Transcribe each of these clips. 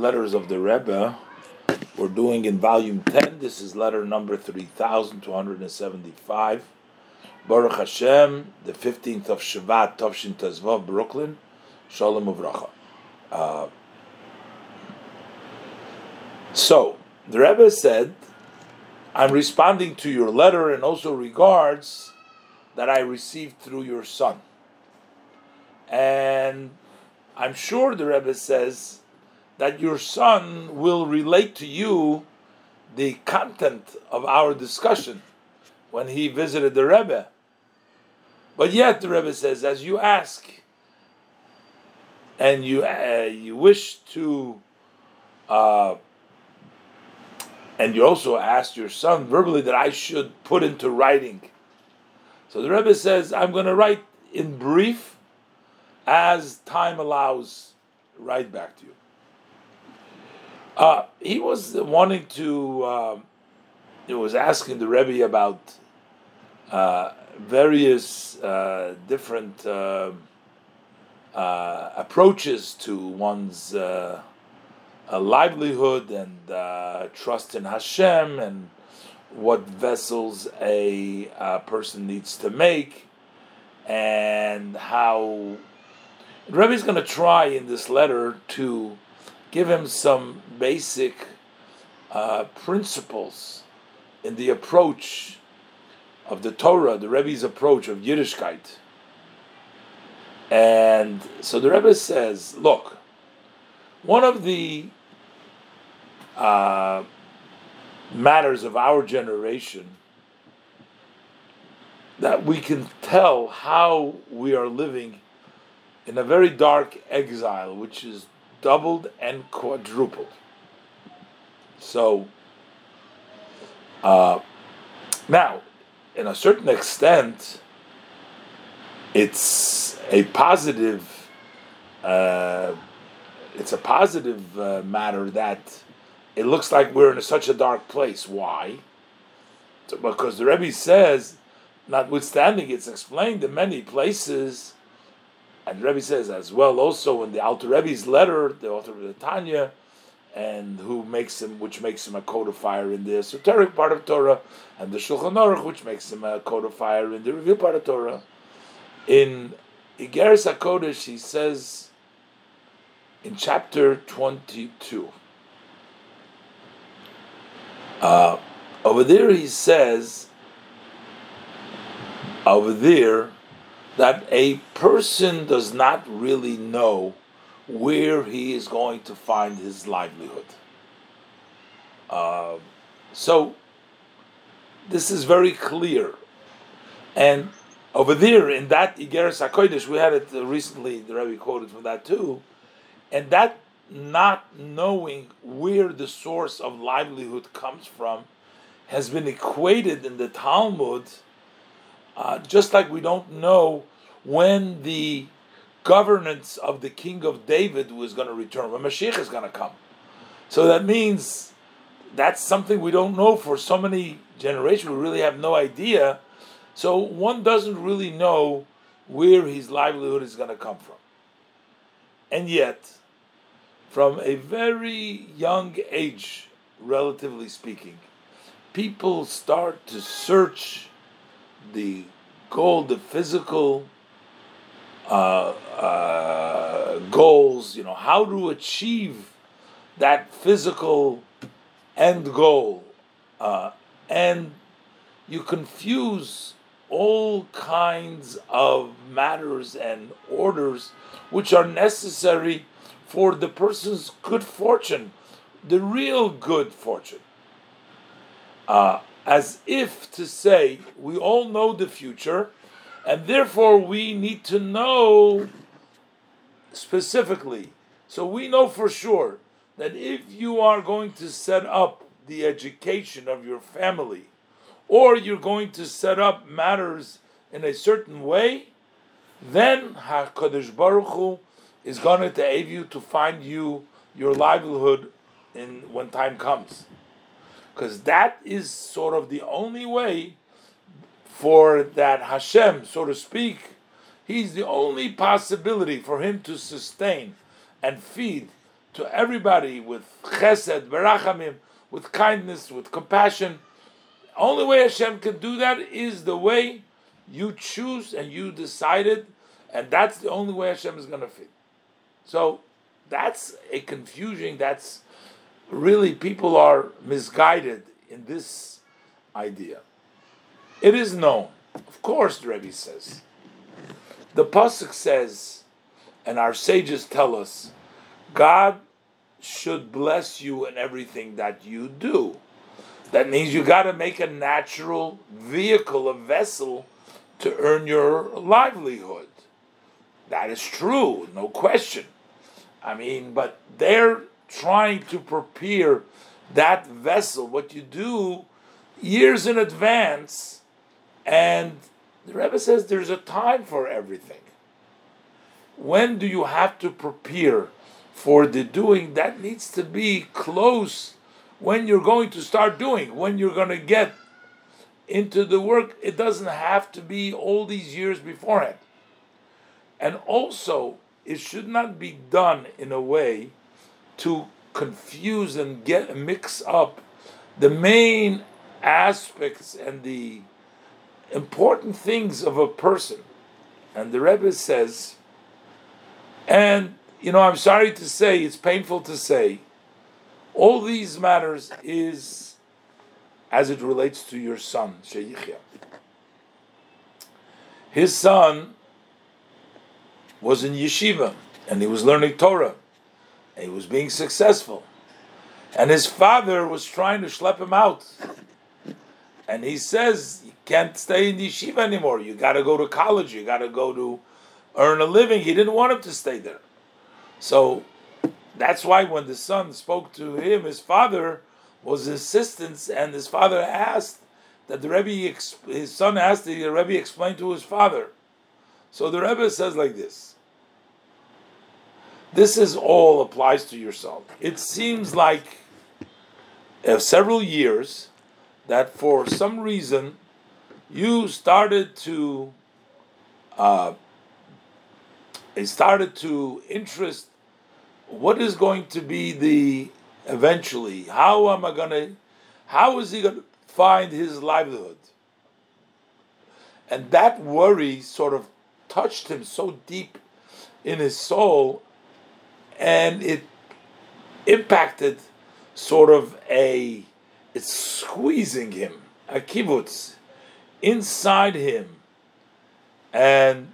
letters of the Rebbe. We're doing in volume 10. This is letter number 3275. Baruch Hashem, the 15th of Shvat, Tovshin Tezvav, Brooklyn. Shalom Uvracha. Uh, so, the Rebbe said, I'm responding to your letter and also regards that I received through your son. And I'm sure the Rebbe says that your son will relate to you the content of our discussion when he visited the Rebbe. But yet the Rebbe says, as you ask and you uh, you wish to, uh, and you also asked your son verbally that I should put into writing. So the Rebbe says, I'm going to write in brief as time allows, right back to you. Uh, he was wanting to, uh, he was asking the Rebbe about uh, various uh, different uh, uh, approaches to one's livelihood and trust in Hashem and what vessels a, a person needs to make and how Rebbe is going to try in this letter to give him some basic uh, principles in the approach of the Torah, the Rebbe's approach of Yiddishkeit. And so the Rebbe says, look, one of the uh, matters of our generation that we can tell how we are living in a very dark exile, which is doubled and quadrupled. So, uh, now, in a certain extent, it's a positive. Uh, it's a positive uh, matter that it looks like we're in a, such a dark place. Why? So, because the Rebbe says, notwithstanding, it's explained in many places and Rebbe says as well, also in the Alter Rebbe's letter, the author of the Tanya, and who makes him, which makes him a codifier in the esoteric part of Torah, and the Shulchan Aruch, which makes him a codifier in the review part of Torah. In Igeres Hakodesh, he says in chapter twenty-two. Uh, over there, he says. Over there that a person does not really know where he is going to find his livelihood. Uh, so this is very clear, and over there in that Igeres Hakodesh, we had it recently. The Rebbe quoted from that too, and that not knowing where the source of livelihood comes from has been equated in the Talmud uh, just like we don't know when the governance of the king of David was going to return, when Mashiach is going to come. So that means that's something we don't know for so many generations. We really have no idea. So one doesn't really know where his livelihood is going to come from. And yet, from a very young age, relatively speaking, people start to search the goal, the physical uh, uh, goals, you know, how to achieve that physical end goal. Uh, and you confuse all kinds of matters and orders which are necessary for the person's good fortune, the real good fortune. Uh, as if to say, we all know the future, and therefore we need to know specifically. So we know for sure that if you are going to set up the education of your family, or you're going to set up matters in a certain way, then Hakadosh Baruch Hu is going to aid you to find you your livelihood in when time comes because that is sort of the only way for that Hashem, so to speak, he's the only possibility for him to sustain and feed to everybody with chesed, berachamim, with kindness, with compassion. Only way Hashem can do that is the way you choose and you decided, and that's the only way Hashem is going to fit. So that's a confusion. That's really people are misguided in this idea. It is known, of course, the Rebbe says. The pasuk says, and our sages tell us, God should bless you in everything that you do. That means you got to make a natural vehicle, a vessel, to earn your livelihood. That is true, no question. I mean, but they're trying to prepare that vessel, what you do years in advance, and the Rebbe says there's a time for everything. When do you have to prepare for the doing? That needs to be close when you're going to start doing, when you're going to get into the work. It doesn't have to be all these years beforehand. And also, it should not be done in a way to confuse and get mix up the main aspects and the important things of a person. And the Rebbe says, and you know, I'm sorry to say, it's painful to say, all these matters is as it relates to your son, Sheyichya. His son was in yeshiva and he was learning Torah he was being successful. And his father was trying to schlep him out. And he says, You can't stay in the yeshiva anymore. You got to go to college. You got to go to earn a living. He didn't want him to stay there. So that's why when the son spoke to him, his father was assistance, and his father asked that the Rebbe, his son asked the Rebbe explain to his father. So the Rebbe says like this. This is all applies to yourself. It seems like uh, several years that for some reason you started to uh, started to interest what is going to be the eventually how am i going to how is he going to find his livelihood and that worry sort of touched him so deep in his soul and it impacted sort of a it's squeezing him a kibbutz inside him and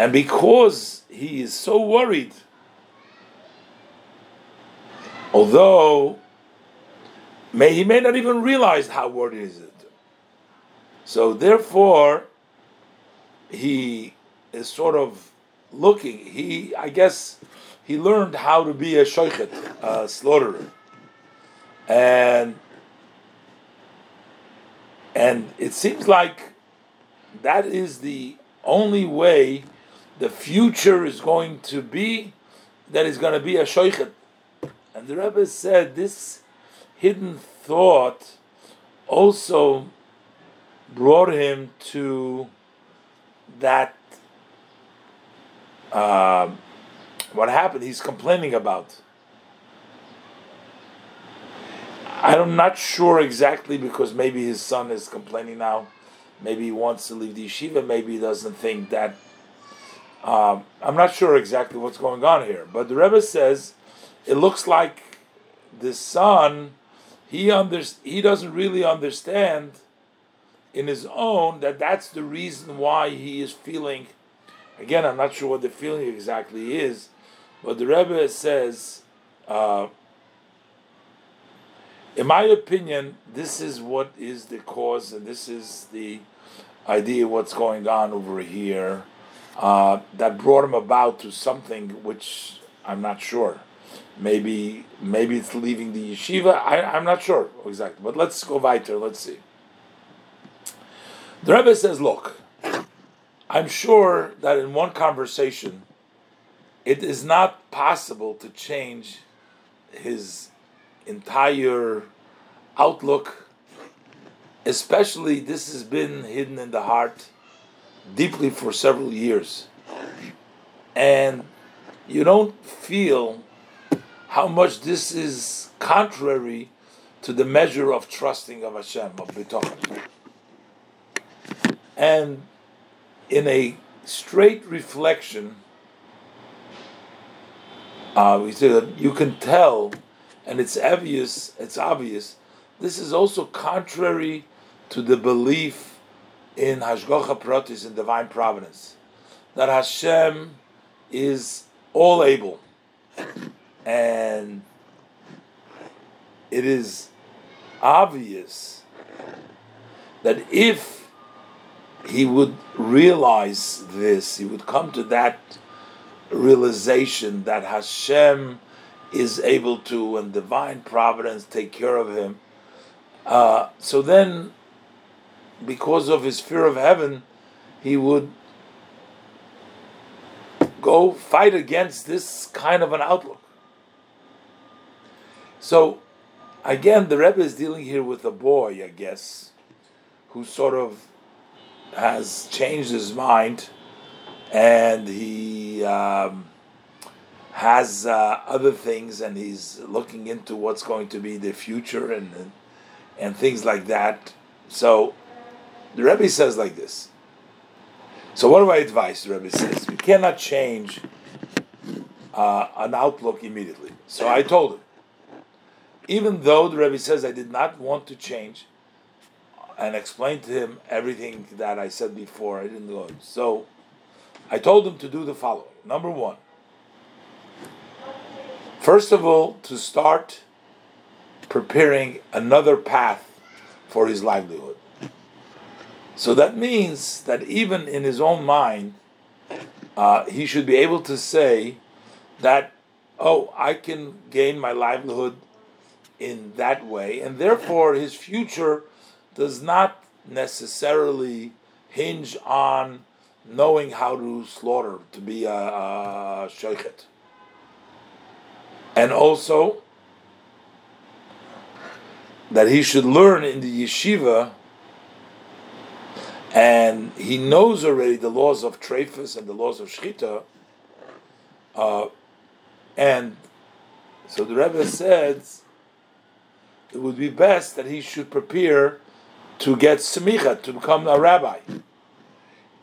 and because he is so worried, although may he may not even realize how worried is it. So therefore, he is sort of looking. He, I guess, he learned how to be a shoichet, a slaughterer, and and it seems like that is the only way the future is going to be that is going to be a shoichet. And the Rebbe said this hidden thought also brought him to that uh, what happened he's complaining about. I'm not sure exactly because maybe his son is complaining now. Maybe he wants to leave the yeshiva. Maybe he doesn't think that um, I'm not sure exactly what's going on here, but the Rebbe says it looks like the son he under, he doesn't really understand in his own that that's the reason why he is feeling. Again, I'm not sure what the feeling exactly is, but the Rebbe says, uh, in my opinion, this is what is the cause, and this is the idea what's going on over here uh, that brought him about to something which I'm not sure. Maybe maybe it's leaving the yeshiva. I, I'm not sure exactly, but let's go weiter. Let's see. The Rebbe says, "Look, I'm sure that in one conversation, it is not possible to change his entire outlook. Especially, this has been hidden in the heart." deeply for several years. And you don't feel how much this is contrary to the measure of trusting of Hashem, of B'tochen. And in a straight reflection, uh, we say that you can tell, and it's obvious. It's obvious. This is also contrary to the belief in Hashgacha Pratis in divine providence, that Hashem is all able, and it is obvious that if he would realize this, he would come to that realization that Hashem is able to, and divine providence take care of him. Uh, so then, because of his fear of heaven, he would go fight against this kind of an outlook. So, again, the Rebbe is dealing here with a boy, I guess, who sort of has changed his mind and he um, has uh, other things, and he's looking into what's going to be the future and and, and things like that. So the Rebbe says like this. So what do I advise? The Rebbe says we cannot change uh, an outlook immediately. So I told him, even though the Rebbe says I did not want to change, and explain to him everything that I said before. I didn't go. So I told him to do the following. Number one, first of all, to start preparing another path for his livelihood. So that means that even in his own mind, uh, he should be able to say that, oh, I can gain my livelihood in that way, and therefore his future does not necessarily hinge on knowing how to slaughter, to be a, a. And also that he should learn in the yeshiva and he knows already the laws of trephus and the laws of shchita. Uh, and so the Rebbe says it would be best that he should prepare to get smicha, to become a rabbi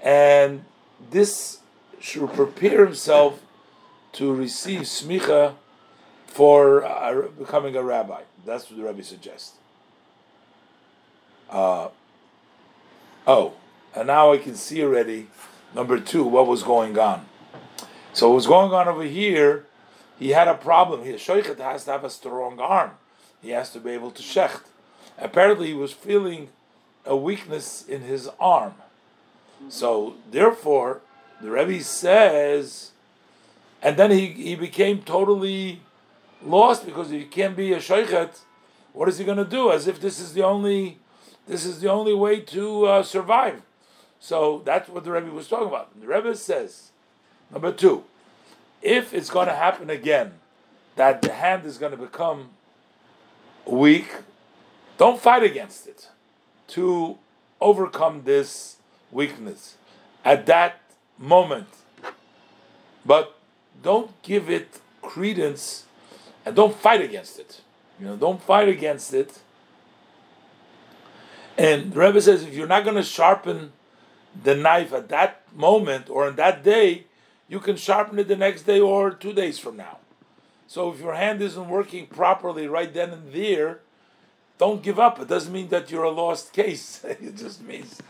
and this should prepare himself to receive smicha for uh, becoming a rabbi. That's what the rabbi suggests. Uh, oh, and now I can see already number two what was going on. So what was going on over here? He had a problem. He shoichet has to have a strong arm. He has to be able to shecht. Apparently, he was feeling a weakness in his arm. So therefore, the Rebbe says, and then he, he became totally lost because he can't be a sheikhet. What is he going to do? As if this is the only this is the only way to uh, survive. So that's what the Rebbe was talking about. The Rebbe says, number two, if it's going to happen again, that the hand is going to become weak, don't fight against it to overcome this weakness at that moment. But don't give it credence and don't fight against it. You know, don't fight against it. And the Rebbe says if you're not going to sharpen the knife at that moment or on that day, you can sharpen it the next day or two days from now. So if your hand isn't working properly right then and there, don't give up. It doesn't mean that you're a lost case. it just means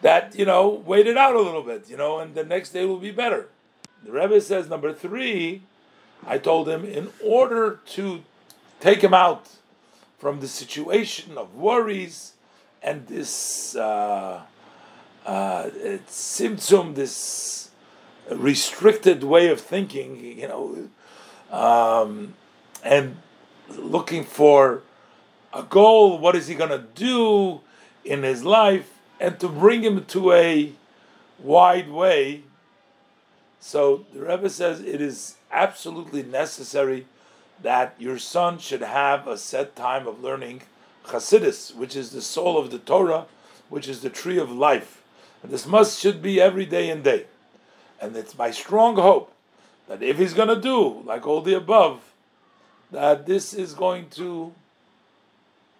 that you know wait it out a little bit, you know, and the next day will be better. The Rebbe says number three. I told him in order to take him out from the situation of worries and this uh, uh, symptom, this restricted way of thinking, you know, um, and looking for a goal. What is he going to do in his life? and to bring him to a wide way. So the Rebbe says it is absolutely necessary that your son should have a set time of learning Chassidus, which is the soul of the Torah, which is the tree of life. And this must should be every day and day. And it's my strong hope that if he's going to do like all the above, that this is going to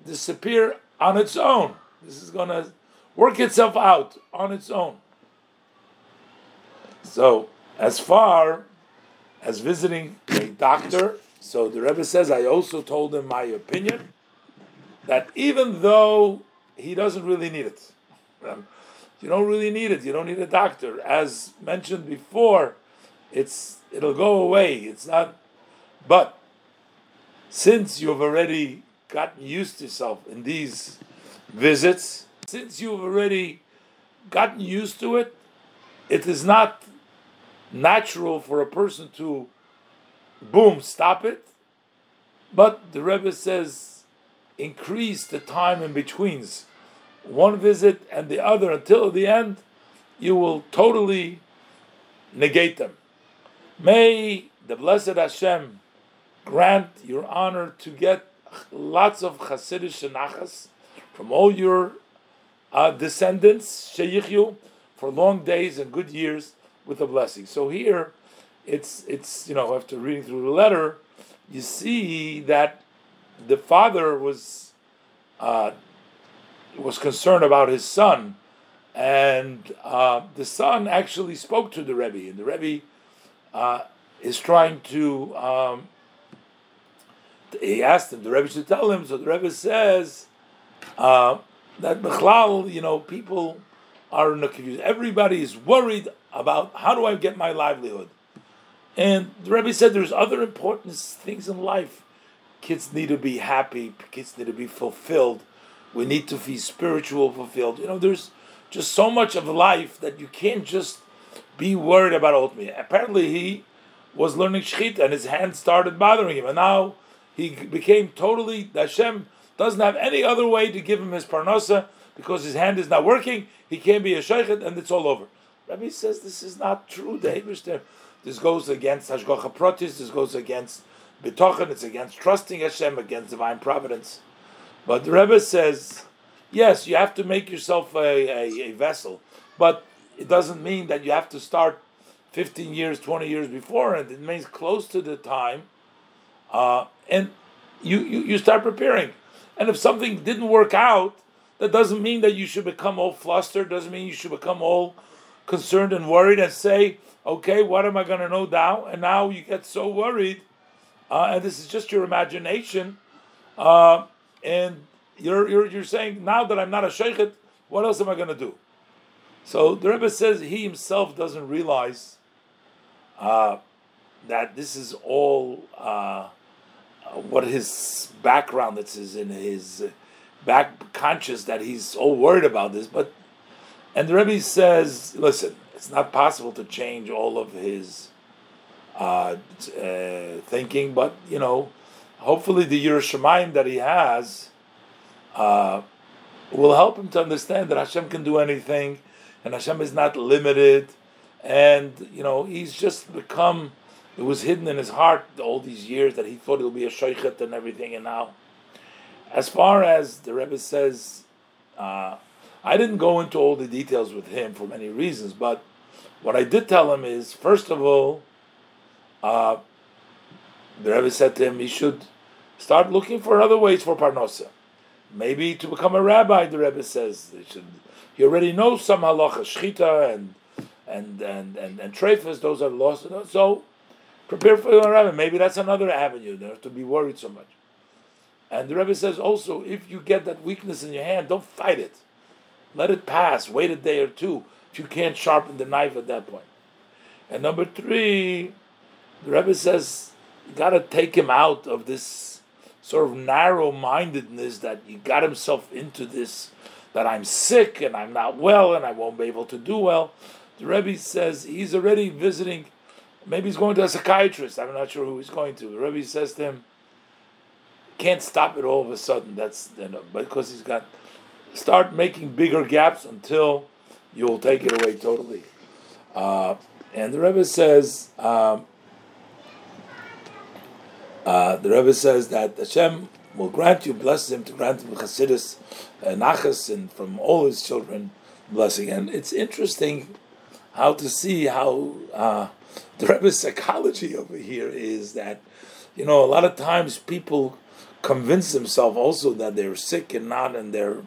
disappear on its own. This is going to work itself out on its own. So, as far as visiting a doctor, so the Rebbe says, I also told him my opinion that even though he doesn't really need it, you don't really need it. You don't need a doctor. As mentioned before, it's it'll go away. It's not, but since you've already gotten used to yourself in these visits, since you've already gotten used to it, it is not natural for a person to boom stop it. But the Rebbe says increase the time in betweens one visit and the other until the end, you will totally negate them. May the blessed Hashem grant your honor to get lots of Chassidishe nachas from all your uh, descendants, sheyichyu, for long days and good years with a blessing. So here, it's it's you know after reading through the letter, you see that the father was uh, was concerned about his son, and uh, the son actually spoke to the Rebbe, and the Rebbe uh, is trying to. Um, he asked him, the Rebbe should tell him. So the Rebbe says uh, that Bechlal, you know, people are in a confusion. Everybody is worried about how do I get my livelihood. And the Rebbe said there's other important things in life. Kids need to be happy. Kids need to be fulfilled. We need to be spiritual fulfilled. You know, there's just so much of life that you can't just be worried about ultimately. Apparently, he was learning shechita and his hand started bothering him, and now he became totally. Hashem doesn't have any other way to give him his parnasa because his hand is not working. He can't be a sheikhet, and it's all over. Rabbi says this is not true. The this goes against hashgacha protis. This goes against betochen. It's against trusting Hashem, against divine providence. But the Rebbe says, yes, you have to make yourself a, a, a vessel, but it doesn't mean that you have to start 15 years, 20 years before, and it means close to the time, uh, and you, you, you start preparing. And if something didn't work out, that doesn't mean that you should become all flustered, doesn't mean you should become all concerned and worried and say, okay, what am I going to know now? And now you get so worried, uh, and this is just your imagination. Uh, and you're, you're, you're saying, now that I'm not a sheikhet, what else am I going to do? So the Rebbe says he himself doesn't realize uh, that this is all uh, what his background that's in his back conscious that he's all worried about this. But and the Rebbe says, listen, it's not possible to change all of his uh, uh thinking, but you know, hopefully the yiras Shamayim that he has uh, will help him to understand that Hashem can do anything, and Hashem is not limited, and you know he's just become. It was hidden in his heart all these years that he thought he'll be a shaychet and everything, and now, as far as the Rebbe says, uh, I didn't go into all the details with him for many reasons, but what I did tell him is, first of all, uh, the Rebbe said to him, he should start looking for other ways for parnosa. Maybe to become a rabbi, the Rebbe says he should. He already knows some halacha, shchita and and and and, and. Those are lost. So prepare for your rabbi. Maybe that's another avenue. There to be worried so much. And the Rebbe says also, if you get that weakness in your hand, don't fight it. Let it pass. Wait a day or two if you can't sharpen the knife at that point. And number three, the Rebbe says you got to take him out of this sort of narrow mindedness that he got himself into this that I'm sick and I'm not well and I won't be able to do well. The Rebbe says he's already visiting, maybe he's going to a psychiatrist. I'm not sure who he's going to. The Rebbe says to him, can't stop it all of a sudden. That's you know, because he's got start making bigger gaps until you'll take it away totally. Uh, and the Rebbe says. Um, uh, the Rebbe says that Hashem will grant you, bless him to grant him Chassidus, and Nachas, and from all his children blessing. And it's interesting how to see how uh, the Rebbe's psychology over here is that, you know, a lot of times people convince themselves also that they're sick and not, and they're,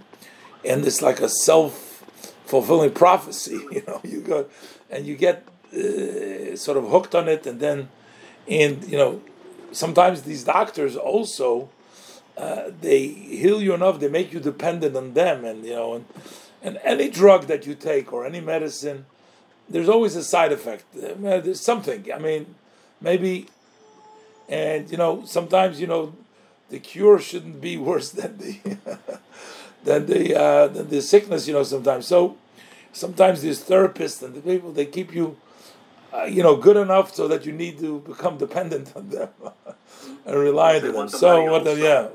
and it's like a self fulfilling prophecy. You know, you go and you get uh, sort of hooked on it, and then, and you know, sometimes these doctors also. Uh, they heal you enough; they make you dependent on them, and you know, and, and any drug that you take or any medicine, there's always a side effect. Uh, there's something. I mean, maybe, and you know, sometimes you know, the cure shouldn't be worse than the than the uh, than the sickness. You know, sometimes. So sometimes these therapists and the people they keep you, uh, you know, good enough so that you need to become dependent on them and rely on them. So what? The, yeah.